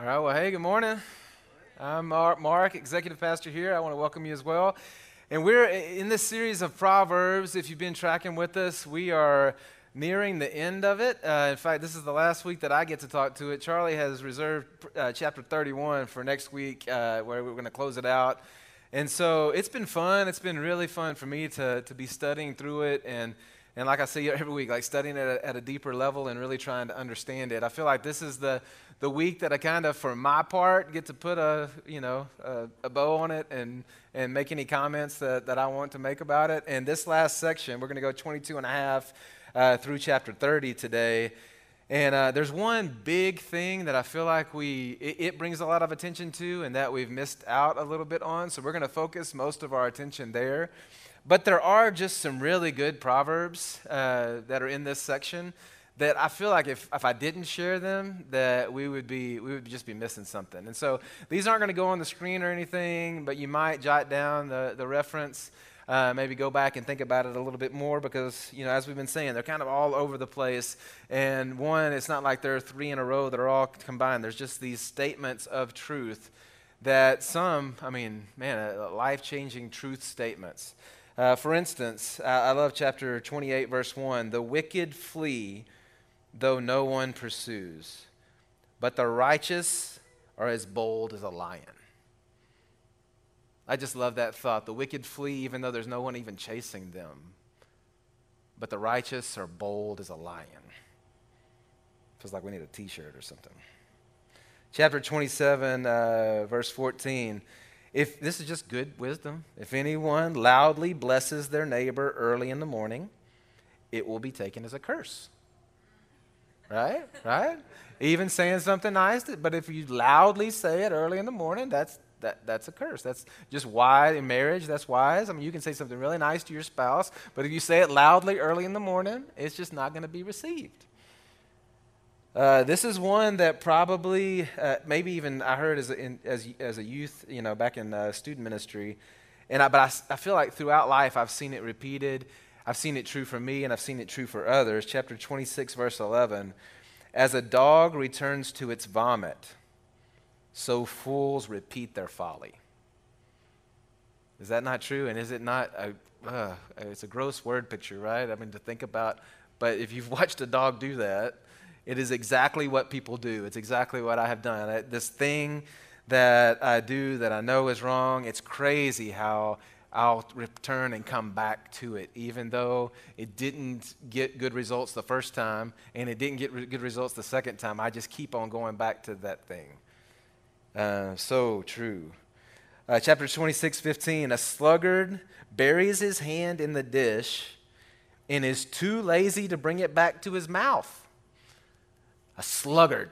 All right, well, hey, good morning. I'm Mark, executive pastor here. I want to welcome you as well. And we're in this series of Proverbs. If you've been tracking with us, we are nearing the end of it. Uh, in fact, this is the last week that I get to talk to it. Charlie has reserved uh, chapter 31 for next week, uh, where we're going to close it out. And so it's been fun. It's been really fun for me to, to be studying through it and and like I say every week, like studying it at a, at a, deeper level and really trying to understand it. I feel like this is the, the week that I kind of, for my part, get to put a, you know, a, a, bow on it and, and make any comments that, that I want to make about it. And this last section, we're going to go 22 and a half uh, through chapter 30 today. And uh, there's one big thing that I feel like we, it, it brings a lot of attention to and that we've missed out a little bit on. So we're going to focus most of our attention there. But there are just some really good proverbs uh, that are in this section that I feel like if, if I didn't share them, that we would be we would just be missing something. And so these aren't going to go on the screen or anything, but you might jot down the, the reference. Uh, maybe go back and think about it a little bit more because, you know, as we've been saying, they're kind of all over the place. And one, it's not like there are three in a row that are all combined. There's just these statements of truth that some, I mean, man, uh, life changing truth statements. Uh, for instance, I, love chapter 28, verse 1 the wicked flee though no one pursues, but the righteous are as bold as a lion. I just love that thought. The wicked flee even though there's no one even chasing them, but the righteous are bold as a lion. Feels like we need a t shirt or something. Chapter 27, uh, verse 14. If this is just good wisdom, if anyone loudly blesses their neighbor early in the morning, it will be taken as a curse right? Right? Even saying something nice, but if you loudly say it early in the morning, that's that, that's a curse. That's just wise in marriage. That's wise. I mean, you can say something really nice to your spouse, but if you say it loudly early in the morning, it's just not going to be received. Uh, this is one that probably, uh, maybe even I heard as a, in, as, as a youth, you know, back in uh, student ministry, and I, but I, I feel like throughout life I've seen it repeated I've seen it true for me and I've seen it true for others. Chapter 26, verse 11. As a dog returns to its vomit, so fools repeat their folly. Is that not true? And is it not a, uh, it's a gross word picture, right? I mean, to think about, but if you've watched a dog do that, it is exactly what people do. It's exactly what I have done. This thing that I do that I know is wrong, it's crazy how I'll return and come back to it, even though it didn't get good results the first time and it didn't get re- good results the second time. I just keep on going back to that thing. Uh, so true. Uh, chapter 26, 15. A sluggard buries his hand in the dish and is too lazy to bring it back to his mouth. A sluggard.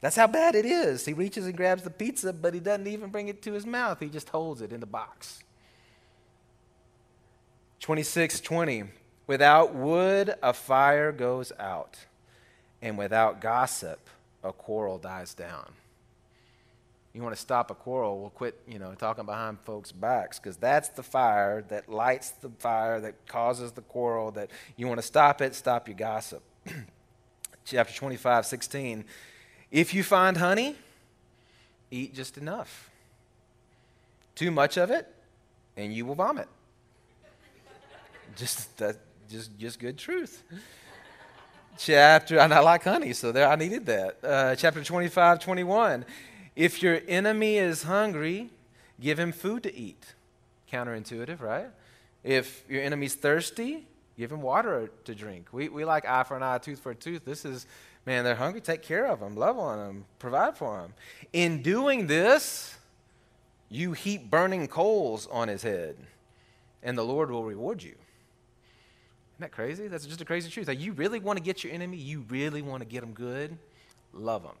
That's how bad it is. He reaches and grabs the pizza, but he doesn't even bring it to his mouth. He just holds it in the box. 26:20 Without wood a fire goes out, and without gossip a quarrel dies down. You want to stop a quarrel, we'll quit, you know, talking behind folks' backs because that's the fire that lights the fire that causes the quarrel that you want to stop it, stop your gossip. Chapter 25, 16. If you find honey, eat just enough. Too much of it, and you will vomit. Just that, just just good truth. chapter, and I like honey, so there I needed that. Uh, chapter 25, 21. If your enemy is hungry, give him food to eat. Counterintuitive, right? If your enemy's thirsty, give him water to drink. We, we like eye for an eye, tooth for a tooth. This is, man, they're hungry, take care of them, love on them, provide for them. In doing this, you heap burning coals on his head, and the Lord will reward you. Isn't that crazy? That's just a crazy truth. Like, you really want to get your enemy, you really want to get them good, love them.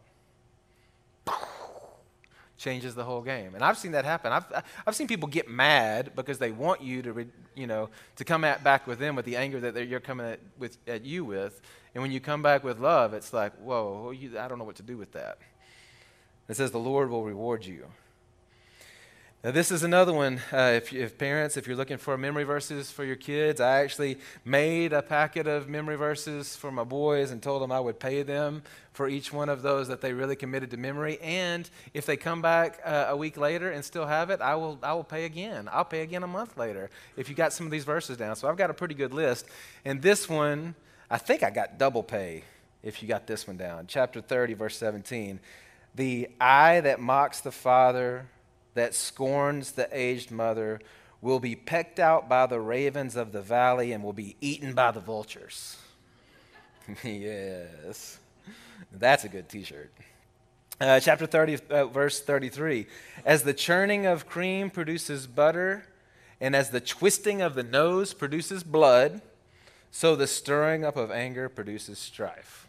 Changes the whole game. And I've seen that happen. I've, I've seen people get mad because they want you to, you know, to come at, back with them with the anger that you're coming at, with, at you with. And when you come back with love, it's like, whoa, you, I don't know what to do with that. It says the Lord will reward you. Now, this is another one. Uh, if, if, parents, if you're looking for memory verses for your kids, I actually made a packet of memory verses for my boys and told them I would pay them for each one of those that they really committed to memory. And if they come back uh, a week later and still have it, I will, I will pay again. I'll pay again a month later if you got some of these verses down. So I've got a pretty good list. And this one, I think I got double pay if you got this one down. Chapter 30, verse 17. The eye that mocks the father that scorns the aged mother will be pecked out by the ravens of the valley and will be eaten by the vultures. yes, that's a good t shirt. Uh, chapter 30, uh, verse 33. As the churning of cream produces butter, and as the twisting of the nose produces blood, so the stirring up of anger produces strife.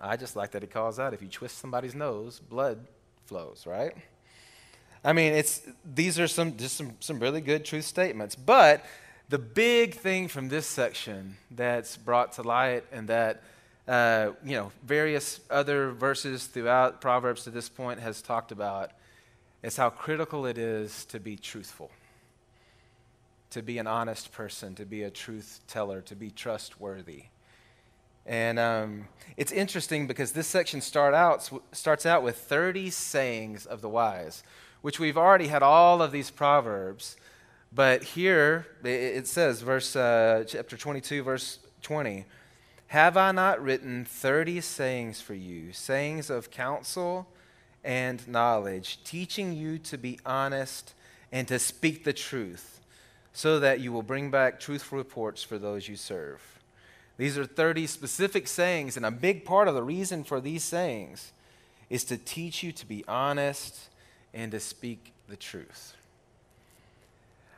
I just like that he calls out if you twist somebody's nose, blood flows, right? I mean, it's, these are some, just some, some really good truth statements. But the big thing from this section that's brought to light and that, uh, you know, various other verses throughout Proverbs to this point has talked about is how critical it is to be truthful, to be an honest person, to be a truth teller, to be trustworthy. And um, it's interesting because this section start out, starts out with 30 sayings of the wise which we've already had all of these proverbs. But here it says, verse uh, chapter 22, verse 20, Have I not written 30 sayings for you, sayings of counsel and knowledge, teaching you to be honest and to speak the truth, so that you will bring back truthful reports for those you serve? These are 30 specific sayings, and a big part of the reason for these sayings is to teach you to be honest and to speak the truth.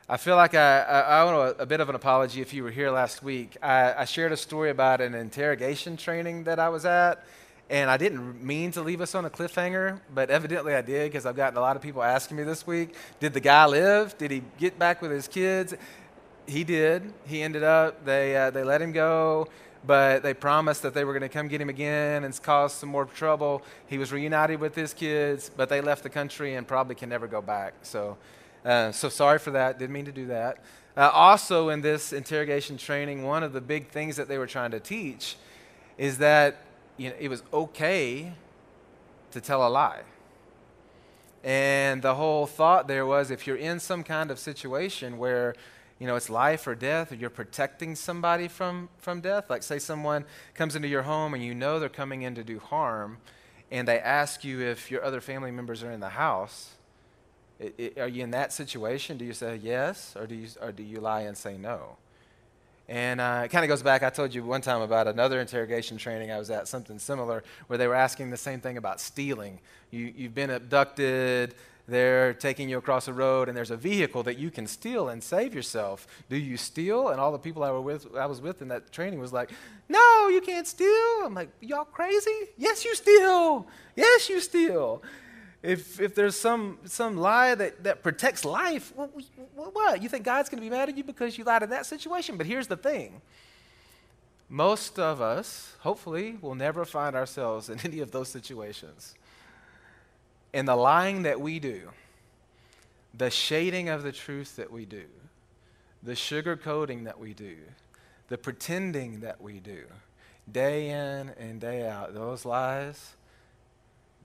I feel like I, I, owe a, a, bit of an apology if you were here last week. I, I shared a story about an interrogation training that I was at, and I didn't mean to leave us on a cliffhanger, but evidently I did because I've gotten a lot of people asking me this week Did the guy live? Did he get back with his kids? He did. He ended up, they, uh, they let him go but they promised that they were going to come get him again and cause some more trouble. He was reunited with his kids, but they left the country and probably can never go back. So, uh, so sorry for that. Didn't mean to do that. Uh, also, in this interrogation training, one of the big things that they were trying to teach is that you know, it was okay to tell a lie. And the whole thought there was if you're in some kind of situation where you know, it's life or death, or you're protecting somebody from, from death. Like, say someone comes into your home and you know they're coming in to do harm, and they ask you if your other family members are in the house. It, it, are you in that situation? Do you say yes, or do you, or do you lie and say no? And uh, it kind of goes back. I told you one time about another interrogation training I was at, something similar, where they were asking the same thing about stealing. You, you've been abducted, they're taking you across a road and there's a vehicle that you can steal and save yourself. Do you steal? And all the people I, were with, I was with in that training was like, no, you can't steal. I'm like, y'all crazy? Yes, you steal. Yes, you steal. If, if there's some, some lie that, that protects life, what, what? You think God's going to be mad at you because you lied in that situation? But here's the thing most of us, hopefully, will never find ourselves in any of those situations. In the lying that we do, the shading of the truth that we do, the sugarcoating that we do, the pretending that we do, day in and day out, those lies,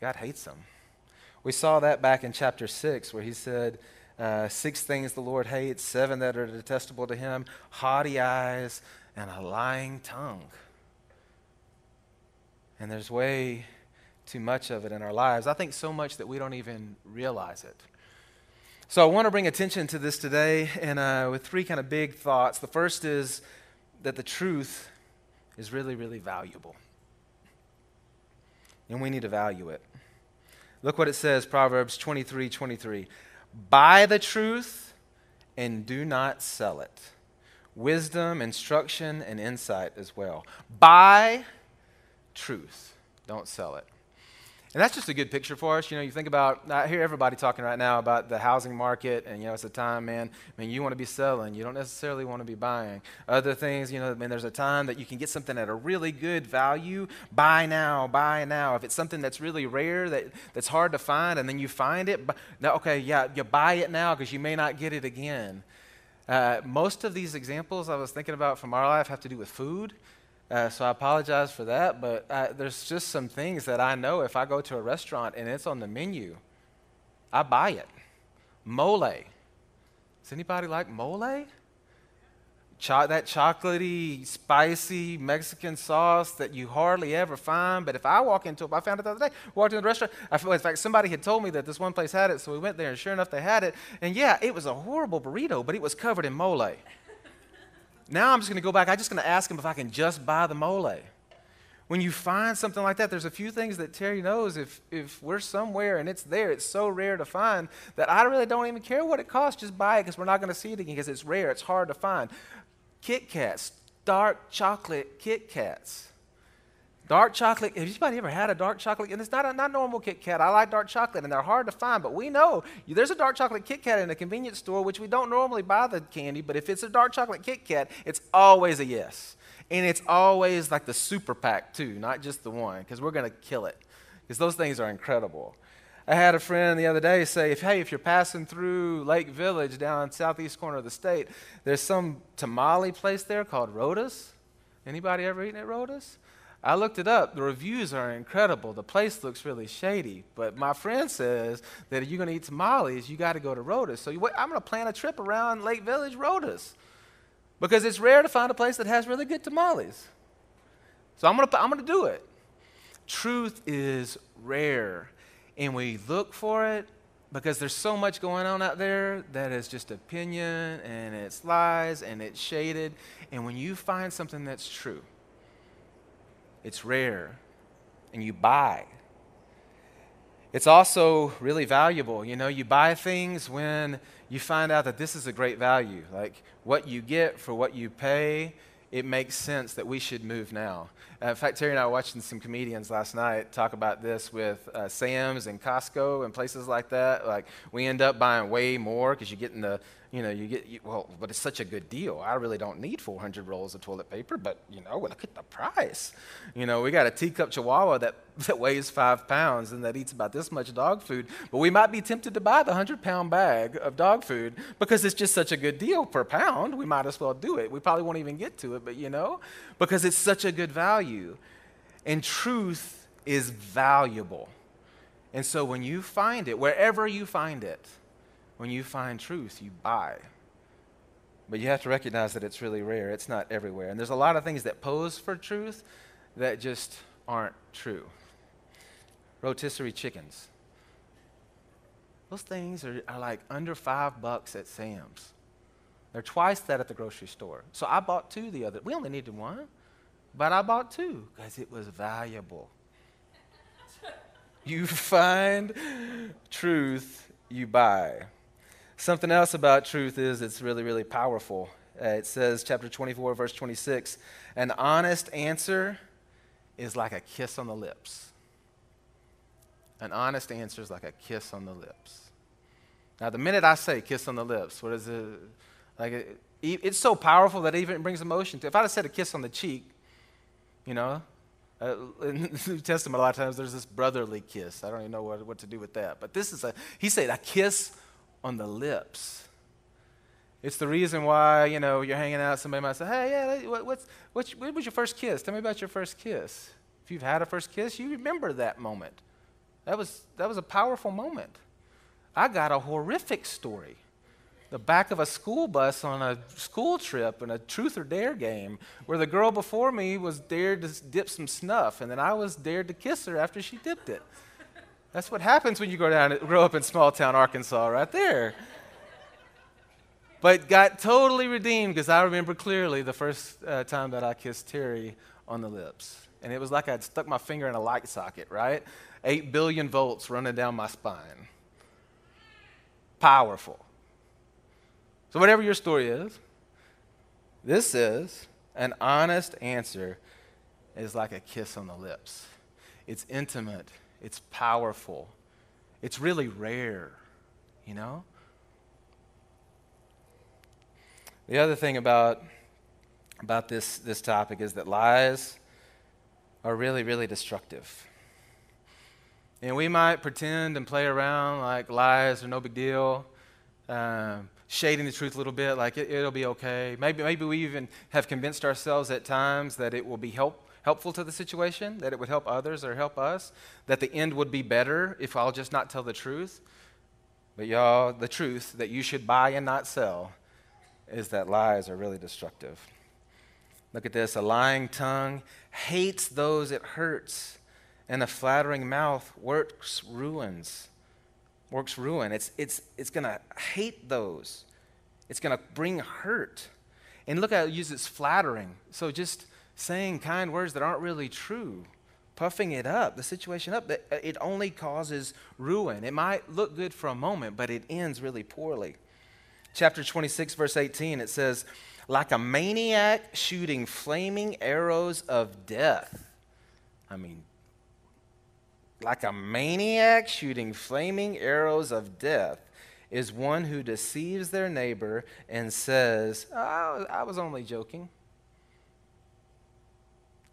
God hates them. We saw that back in chapter 6, where he said, uh, Six things the Lord hates, seven that are detestable to him haughty eyes and a lying tongue. And there's way too much of it in our lives. I think so much that we don't even realize it. So I want to bring attention to this today and uh, with three kind of big thoughts. The first is that the truth is really, really valuable. And we need to value it. Look what it says, Proverbs 23 23. Buy the truth and do not sell it. Wisdom, instruction, and insight as well. Buy truth, don't sell it. And that's just a good picture for us. You know, you think about, I hear everybody talking right now about the housing market, and, you know, it's a time, man, I mean, you want to be selling. You don't necessarily want to be buying. Other things, you know, I mean, there's a time that you can get something at a really good value. Buy now, buy now. If it's something that's really rare, that, that's hard to find, and then you find it, now, okay, yeah, you buy it now because you may not get it again. Uh, most of these examples I was thinking about from our life have to do with food. Uh, so I apologize for that, but I, there's just some things that I know if I go to a restaurant and it's on the menu, I buy it. Mole. Does anybody like mole? Cho- that chocolatey, spicy Mexican sauce that you hardly ever find. But if I walk into it, I found it the other day. Walked into the restaurant. I in fact, somebody had told me that this one place had it, so we went there, and sure enough, they had it. And yeah, it was a horrible burrito, but it was covered in mole. Now I'm just going to go back. I'm just going to ask him if I can just buy the mole. When you find something like that, there's a few things that Terry knows. If, if we're somewhere and it's there, it's so rare to find that I really don't even care what it costs. Just buy it because we're not going to see it again because it's rare. It's hard to find. Kit Kats, dark chocolate Kit Kats. Dark chocolate, have anybody ever had a dark chocolate? And it's not a not normal Kit Kat. I like dark chocolate, and they're hard to find, but we know there's a dark chocolate Kit Kat in a convenience store, which we don't normally buy the candy, but if it's a dark chocolate Kit Kat, it's always a yes. And it's always like the super pack, too, not just the one, because we're going to kill it, because those things are incredible. I had a friend the other day say, if, hey, if you're passing through Lake Village down southeast corner of the state, there's some tamale place there called Rhoda's. Anybody ever eaten at Rhoda's? I looked it up. The reviews are incredible. The place looks really shady. But my friend says that if you're going to eat tamales, you got to go to Rhoda's. So I'm going to plan a trip around Lake Village, Rhoda's. Because it's rare to find a place that has really good tamales. So I'm going I'm going to do it. Truth is rare. And we look for it because there's so much going on out there that is just opinion and it's lies and it's shaded. And when you find something that's true, it's rare, and you buy. It's also really valuable. You know, you buy things when you find out that this is a great value. Like what you get for what you pay, it makes sense that we should move now. Uh, in fact, Terry and I were watching some comedians last night talk about this with uh, Sam's and Costco and places like that. Like we end up buying way more because you get in the you know, you get, you, well, but it's such a good deal. I really don't need 400 rolls of toilet paper, but, you know, look at the price. You know, we got a teacup chihuahua that, that weighs five pounds and that eats about this much dog food, but we might be tempted to buy the 100 pound bag of dog food because it's just such a good deal per pound. We might as well do it. We probably won't even get to it, but, you know, because it's such a good value. And truth is valuable. And so when you find it, wherever you find it, when you find truth, you buy. But you have to recognize that it's really rare. It's not everywhere. And there's a lot of things that pose for truth that just aren't true. Rotisserie chickens. Those things are, are like under five bucks at Sam's. They're twice that at the grocery store. So I bought two the other. We only needed one, but I bought two because it was valuable. you find truth, you buy. Something else about truth is it's really, really powerful. Uh, it says, chapter 24, verse 26, an honest answer is like a kiss on the lips. An honest answer is like a kiss on the lips. Now, the minute I say kiss on the lips, what is it? Like, it, it's so powerful that it even brings emotion to If I'd have said a kiss on the cheek, you know, uh, in the New Testament, a lot of times there's this brotherly kiss. I don't even know what, what to do with that. But this is a, he said, a kiss on the lips. It's the reason why, you know, you're hanging out, somebody might say, hey, yeah, what, what's, what's, what was your first kiss? Tell me about your first kiss. If you've had a first kiss, you remember that moment. That was, that was a powerful moment. I got a horrific story. The back of a school bus on a school trip in a truth or dare game where the girl before me was dared to dip some snuff, and then I was dared to kiss her after she dipped it. That's what happens when you go down, grow up in small town Arkansas, right there. But got totally redeemed because I remember clearly the first uh, time that I kissed Terry on the lips. And it was like I'd stuck my finger in a light socket, right? Eight billion volts running down my spine. Powerful. So, whatever your story is, this is an honest answer is like a kiss on the lips. It's intimate it's powerful, it's really rare, you know? The other thing about, about this, this topic is that lies are really, really destructive. And we might pretend and play around like lies are no big deal, um, shading the truth a little bit, like it, will be okay. Maybe, maybe we even have convinced ourselves at times that it will be help, helpful to the situation, that it would help others or help us, that the end would be better if I'll just not tell the truth. But, y'all, the truth that you should buy and not sell is that lies are really destructive. Look at this a lying tongue hates those it hurts, and a flattering mouth works ruins. Works ruin. It's, it's, it's going to hate those, it's going to bring hurt. And look how it uses flattering. So just saying kind words that aren't really true, puffing it up, the situation up, uh, it only causes ruin. It might look good for a moment, but it ends really poorly chapter 26, verse 18, it says, like a maniac shooting flaming arrows of death. I mean, like a maniac shooting flaming arrows of death is one who deceives their neighbor and says, oh, I was only joking.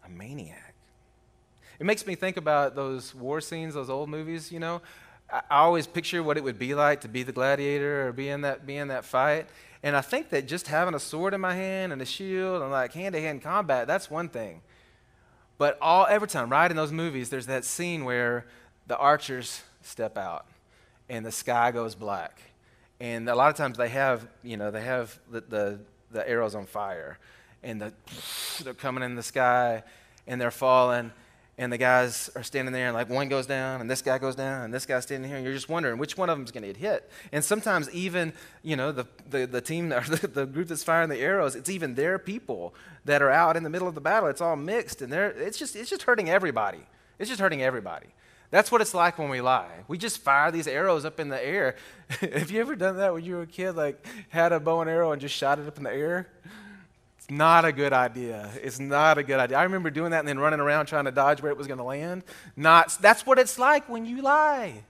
A maniac. It makes me think about those war scenes, those old movies, you know, I always picture what it would be like to be the gladiator or be in that, be in that fight. And I think that just having a sword in my hand and a shield and like hand to hand combat, that's one thing. But all every time, right in those movies, there's that scene where the archers step out and the sky goes black. And a lot of times they have, you know, they have the, the, the arrows on fire and the, they're coming in the sky and they're falling and the guys are standing there and like one goes down and this guy goes down and this guy's standing here and you're just wondering which one of them is going to get hit. And sometimes even you know the, the, the team or the, the, group that's firing the arrows it's even their people that are out in the middle of the battle. It's all mixed and they're, it's just it's just hurting everybody. It's just hurting everybody. That's what it's like when we lie. We just fire these arrows up in the air. Have you ever done that when you were a kid like had a bow and arrow and just shot it up in the air not a good idea. It's not a good idea. I remember doing that and then running around trying to dodge where it was going to land. Not, that's what it's like when you lie.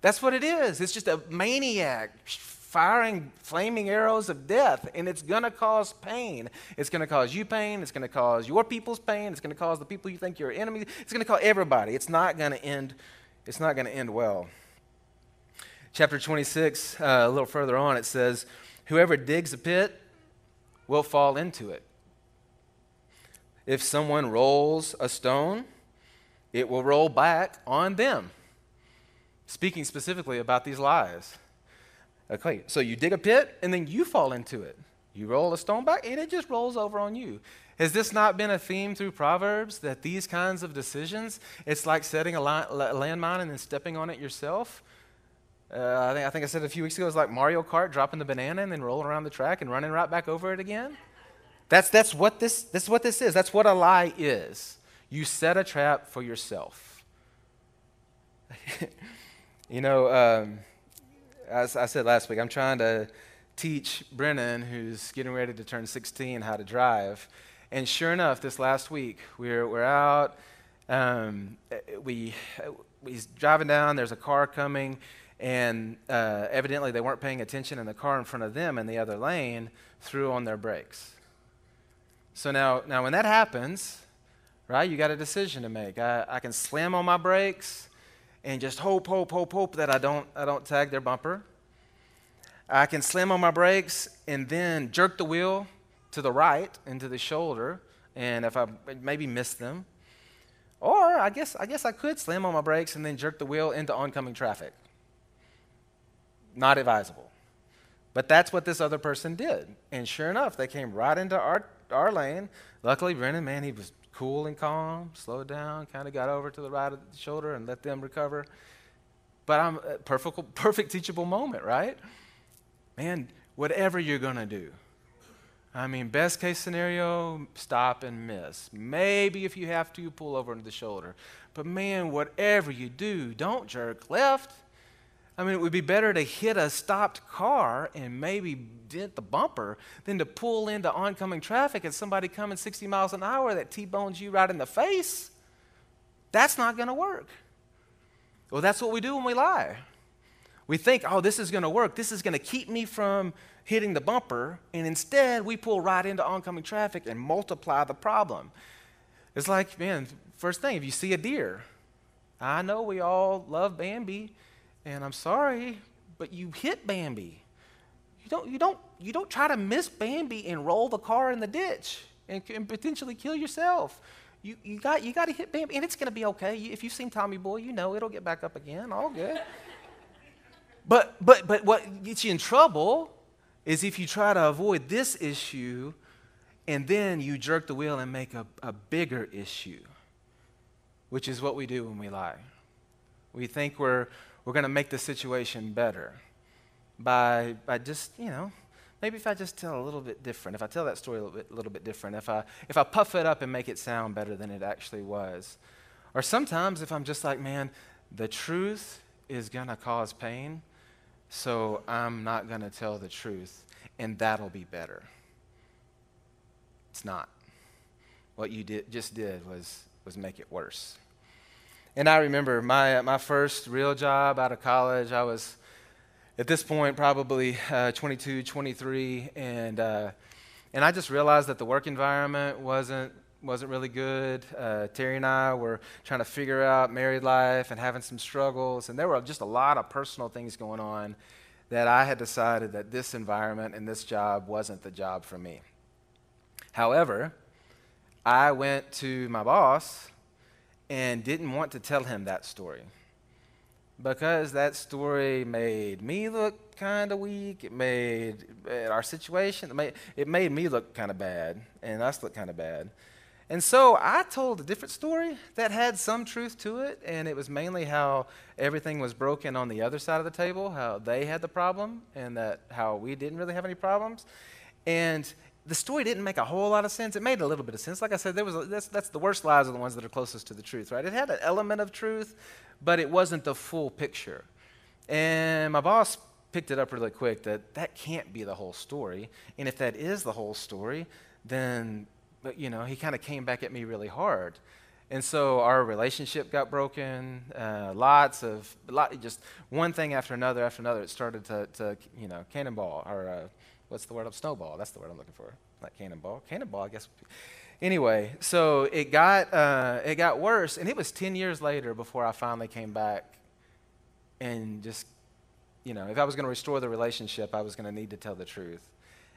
That's what it is. It's just a maniac firing flaming arrows of death, and it's going to cause pain. It's going to cause you pain. It's going to cause your people's pain. It's going to cause the people you think you're enemies. It's going to cause everybody. It's not going to end. It's not going to end well. Chapter 26, uh, a little further on, it says, "Whoever digs a pit." Will fall into it. If someone rolls a stone, it will roll back on them. Speaking specifically about these lies. Okay, so you dig a pit and then you fall into it. You roll a stone back and it just rolls over on you. Has this not been a theme through Proverbs that these kinds of decisions, it's like setting a landmine and then stepping on it yourself? Uh, I, think, I think I said a few weeks ago, it's like Mario Kart dropping the banana and then rolling around the track and running right back over it again. That's, that's, what this, that's what this is. That's what a lie is. You set a trap for yourself. you know, um, as I said last week, I'm trying to teach Brennan, who's getting ready to turn 16, how to drive. And sure enough, this last week, we're, we're out. Um, we, he's driving down, there's a car coming and uh, evidently they weren't paying attention, and the car in front of them in the other lane threw on their brakes. So now, now when that happens, right, you got a decision to make. I, I can slam on my brakes and just hope, hope, hope, hope that I don't, I don't tag their bumper. I can slam on my brakes and then jerk the wheel to the right into the shoulder, and if I maybe miss them, or I guess I guess I could slam on my brakes and then jerk the wheel into oncoming traffic not advisable. But that's what this other person did. And sure enough, they came right into our, our lane. Luckily, Brennan, man, he was cool and calm, slowed down, kind of got over to the right of the shoulder and let them recover. But I'm a perfect, perfect teachable moment, right? Man, whatever you're going to do. I mean, best case scenario, stop and miss. Maybe if you have to, pull over into the shoulder. But man, whatever you do, don't jerk left I mean, it would be better to hit a stopped car and maybe dent the bumper than to pull into oncoming traffic and somebody coming 60 miles an hour that T bones you right in the face. That's not going to work. Well, that's what we do when we lie. We think, oh, this is going to work. This is going to keep me from hitting the bumper. And instead, we pull right into oncoming traffic and multiply the problem. It's like, man, first thing, if you see a deer, I know we all love Bambi, and I'm sorry, but you hit Bambi. You don't, you don't, you don't try to miss Bambi and roll the car in the ditch and, and potentially kill yourself. You, you got, you got to hit Bambi, and it's going to be okay. If you've seen Tommy Boy, you know it'll get back up again. All good. but, but, but what gets you in trouble is if you try to avoid this issue and then you jerk the wheel and make a, a bigger issue, which is what we do when we lie. We think we're, we're going to make the situation better by, by just, you know, maybe if I just tell a little bit different, if I tell that story a little bit, little bit different, if I, if I puff it up and make it sound better than it actually was. Or sometimes if I'm just like, man, the truth is going to cause pain, so I'm not going to tell the truth, and that'll be better. It's not. What you did, just did was, was make it worse. And I remember my, my first real job out of college, I was at this point probably uh, 22, 23, and, uh, and I just realized that the work environment wasn't, wasn't really good. Uh, Terry and I were trying to figure out married life and having some struggles, and there were just a lot of personal things going on that I had decided that this environment and this job wasn't the job for me. However, I went to my boss and didn't want to tell him that story because that story made me look kind of weak. It made our situation, it made, it made me look kind of bad and us look kind of bad. And so I told a different story that had some truth to it, and it was mainly how everything was broken on the other side of the table, how they had the problem, and that how we didn't really have any problems. And the story didn't make a whole lot of sense. It made a little bit of sense. Like I said, there was a, that's, that's the worst lies are the ones that are closest to the truth, right? It had an element of truth, but it wasn't the full picture. And my boss picked it up really quick that that can't be the whole story. And if that is the whole story, then, you know, he kind of came back at me really hard. And so our relationship got broken. Uh, lots of, lot, just one thing after another after another. It started to, to you know, cannonball or uh, what's the word? Of snowball. That's the word I'm looking for. Not cannonball. Cannonball, I guess. Anyway, so it got uh, it got worse, and it was ten years later before I finally came back, and just, you know, if I was going to restore the relationship, I was going to need to tell the truth.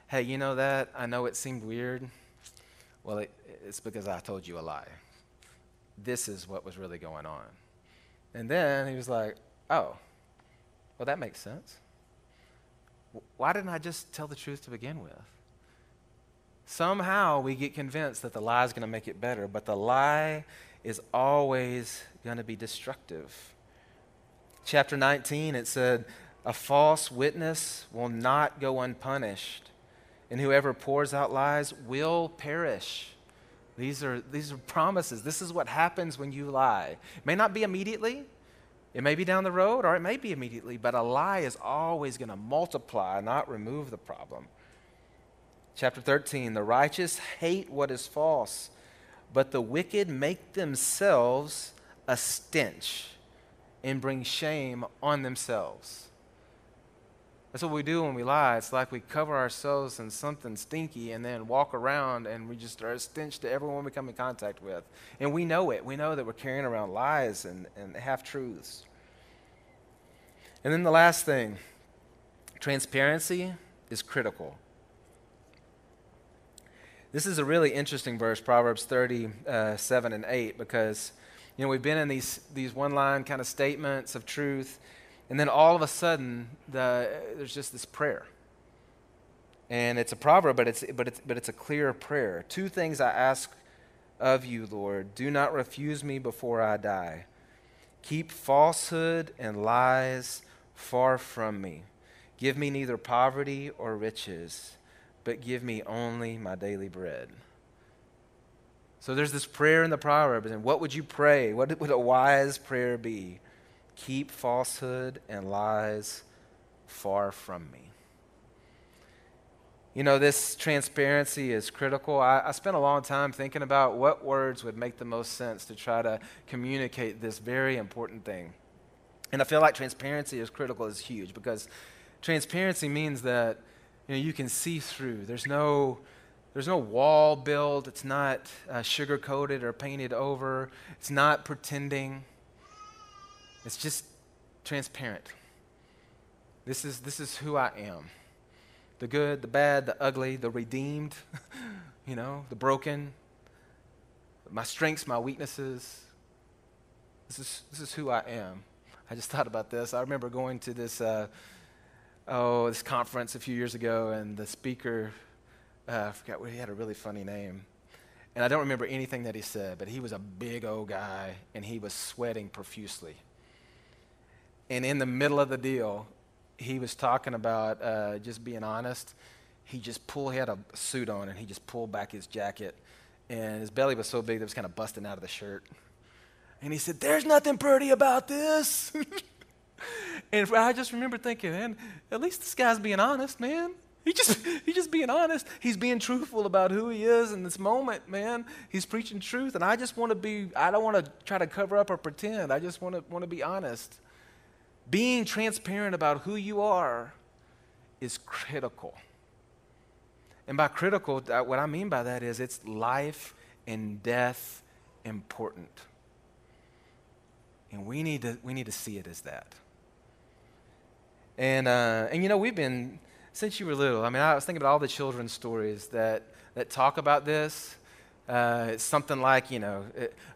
Hey, you know that? I know it seemed weird. Well, it, it's because I told you a lie. This is what was really going on. And then he was like, oh, well, that makes sense why didn't I just tell the truth to begin with? Somehow we get convinced that the lie is going to make it better, but the lie is always going to be destructive. Chapter 19, it said, A false witness will not go unpunished, and whoever pours out lies will perish. These are, these are promises. This is what happens when you lie. It may not be immediately, it may be down the road or it may be immediately, but a lie is always going to multiply, not remove the problem. Chapter 13 The righteous hate what is false, but the wicked make themselves a stench and bring shame on themselves. That's what we do when we lie. It's like we cover ourselves in something stinky and then walk around and we just are a stench to everyone we come in contact with. And we know it. We know that we're carrying around lies and, and half truths. And then the last thing transparency is critical. This is a really interesting verse, Proverbs 37 uh, and 8, because you know we've been in these, these one line kind of statements of truth and then all of a sudden, the, there's just this prayer. And it's a proverb, but it's, but, it's, but it's a clear prayer. Two things I ask of you, Lord. Do not refuse me before I die. Keep falsehood and lies far from me. Give me neither poverty or riches, but give me only my daily bread. So there's this prayer in the Proverbs, and what would you pray? What would a wise prayer be? Keep falsehood and lies far from me. You know, this transparency is critical. I, I, spent a long time thinking about what words would make the most sense to try to communicate this very important thing. And I feel like transparency is critical, is huge because transparency means that you, know, you can see through. There's no, there's no wall built. It's not uh, sugar coated or painted over. It's not pretending. It's just transparent. This is, this is who I am the good, the bad, the ugly, the redeemed, you know, the broken, my strengths, my weaknesses. This is, this is who I am. I just thought about this. I remember going to this, uh, oh, this conference a few years ago, and the speaker, uh, I forgot what he had a really funny name. And I don't remember anything that he said, but he was a big old guy, and he was sweating profusely. And in the middle of the deal, he was talking about uh, just being honest. He just pulled, he had a suit on, and he just pulled back his jacket, and his belly was so big that it was kind of busting out of the shirt. And he said, There's nothing pretty about this. and I just remember thinking, man, at least this guy's being honest, man. He just he's just being honest. He's being truthful about who he is in this moment, man. He's preaching truth, and I just want to be. I don't want to try to cover up or pretend. I just want to want to be honest. Being transparent about who you are is critical. And by critical, what I mean by that is it's life and death important. And we need to, we need to see it as that. And, uh, and you know, we've been, since you were little, I mean, I was thinking about all the children's stories that, that talk about this. Uh, it's something like, you know,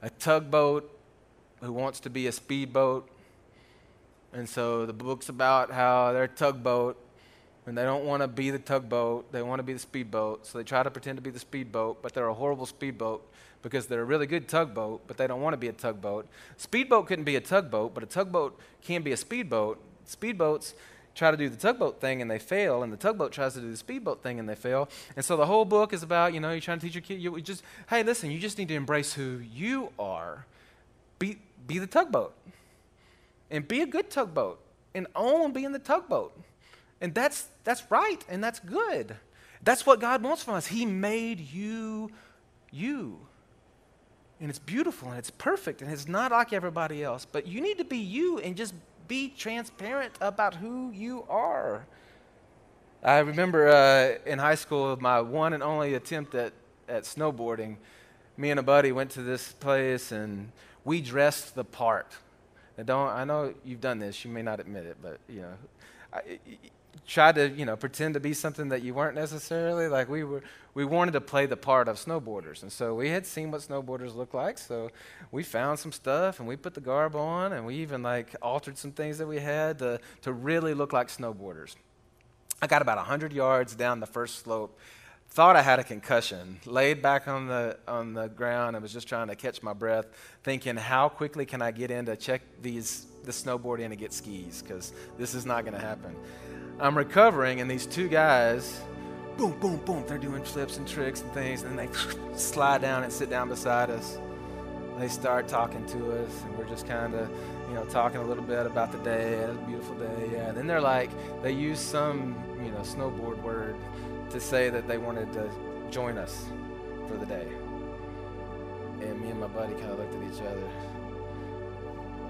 a tugboat who wants to be a speedboat and so the book's about how they're a tugboat and they don't want to be the tugboat, they want to be the speedboat. So they try to pretend to be the speedboat, but they're a horrible speedboat because they're a really good tugboat, but they don't want to be a tugboat. Speedboat couldn't be a tugboat, but a tugboat can be a speedboat. Speedboats try to do the tugboat thing and they fail, and the tugboat tries to do the speedboat thing and they fail. And so the whole book is about, you know, you're trying to teach your kid, you just, hey, listen, you just need to embrace who you are. Be, be the tugboat and be a good tugboat and own being the tugboat. And that's, that's right and that's good. That's what God wants from us. He made you you. And it's beautiful and it's perfect and it's not like everybody else. But you need to be you and just be transparent about who you are. I remember uh, in high school, my one and only attempt at, at snowboarding. Me and a buddy went to this place and we dressed the part. Don't I know you've done this. You may not admit it, but you know, I, try to you know pretend to be something that you weren't necessarily. Like we were, we wanted to play the part of snowboarders, and so we had seen what snowboarders look like. So we found some stuff, and we put the garb on, and we even like altered some things that we had to to really look like snowboarders. I got about 100 yards down the first slope, thought I had a concussion, laid back on the, on the ground and was just trying to catch my breath, thinking, how quickly can I get in to check these, the snowboard in and get skis? Because this is not going to happen. I'm recovering, and these two guys, boom, boom, boom, they're doing flips and tricks and things, and they slide down and sit down beside us. They start talking to us, and we're just kind of, you know, talking a little bit about the day. It was a beautiful day, yeah. And then they're like, they use some, you know, snowboard word to say that they wanted to join us for the day. And me and my buddy kind of looked at each other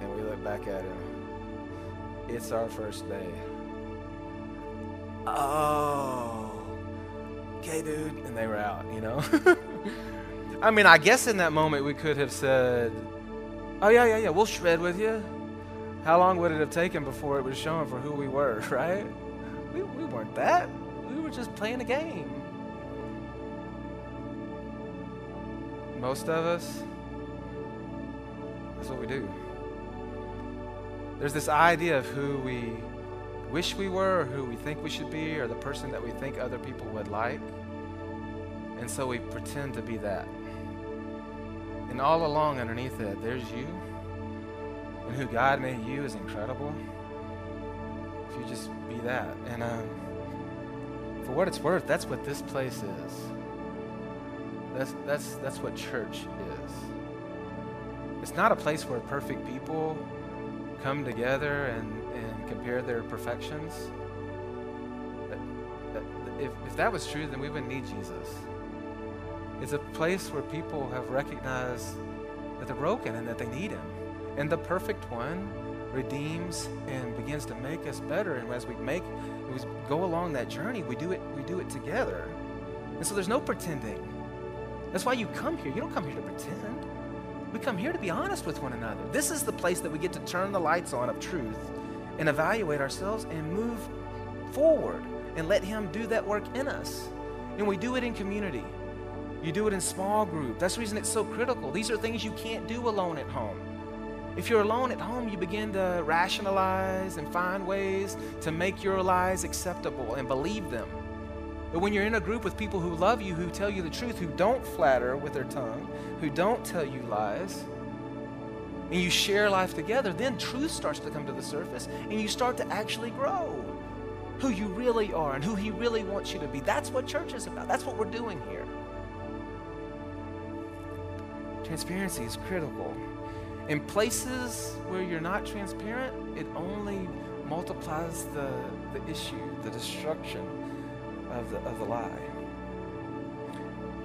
and we looked back at him. It's our first day. Oh, okay, dude. And they were out, you know? I mean, I guess in that moment we could have said, oh, yeah, yeah, yeah, we'll shred with you. How long would it have taken before it was shown for who we were, right? We, we weren't that were just playing a game. Most of us, that's what we do. There's this idea of who we wish we were, or who we think we should be, or the person that we think other people would like. And so we pretend to be that. And all along underneath it, there's you. And who God made you is incredible. If you just be that. And, um, for what it's worth, that's what this place is. That's, that's, that's what church is. It's not a place where perfect people come together and, and compare their perfections. If, if that was true, then we wouldn't need Jesus. It's a place where people have recognized that they're broken and that they need Him. And the perfect one redeems and begins to make us better. And as we make, as we go along that journey, we do it, we do it together. And so there's no pretending. That's why you come here. You don't come here to pretend. We come here to be honest with one another. This is the place that we get to turn the lights on of truth and evaluate ourselves and move forward and let Him do that work in us. And we do it in community. You do it in small group. That's the reason it's so critical. These are things you can't do alone at home. If you're alone at home, you begin to rationalize and find ways to make your lies acceptable and believe them. But when you're in a group with people who love you, who tell you the truth, who don't flatter with their tongue, who don't tell you lies, and you share life together, then truth starts to come to the surface and you start to actually grow who you really are and who He really wants you to be. That's what church is about. That's what we're doing here. Transparency is critical. In places where you're not transparent, it only multiplies the, the issue, the destruction of the, of the lie.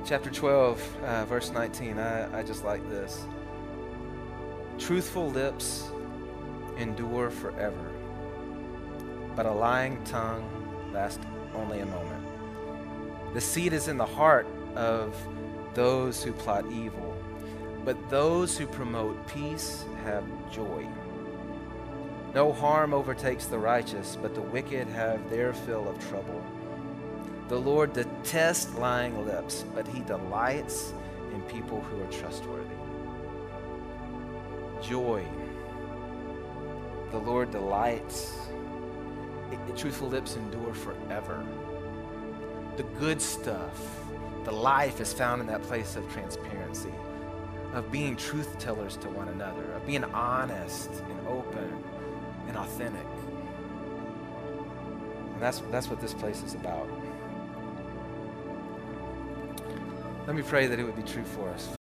Chapter 12, uh, verse 19, I, I just like this. Truthful lips endure forever, but a lying tongue lasts only a moment. The seed is in the heart of those who plot evil, but those who promote peace have joy. No harm overtakes the righteous, but the wicked have their fill of trouble. The Lord detests lying lips, but he delights in people who are trustworthy. Joy. The Lord delights. It, truthful lips endure forever. The good stuff, the life is found in that place of transparency, of being truth tellers to one another, of being honest and open and authentic. And that's, that's what this place is about. Let me pray that it would be true for us.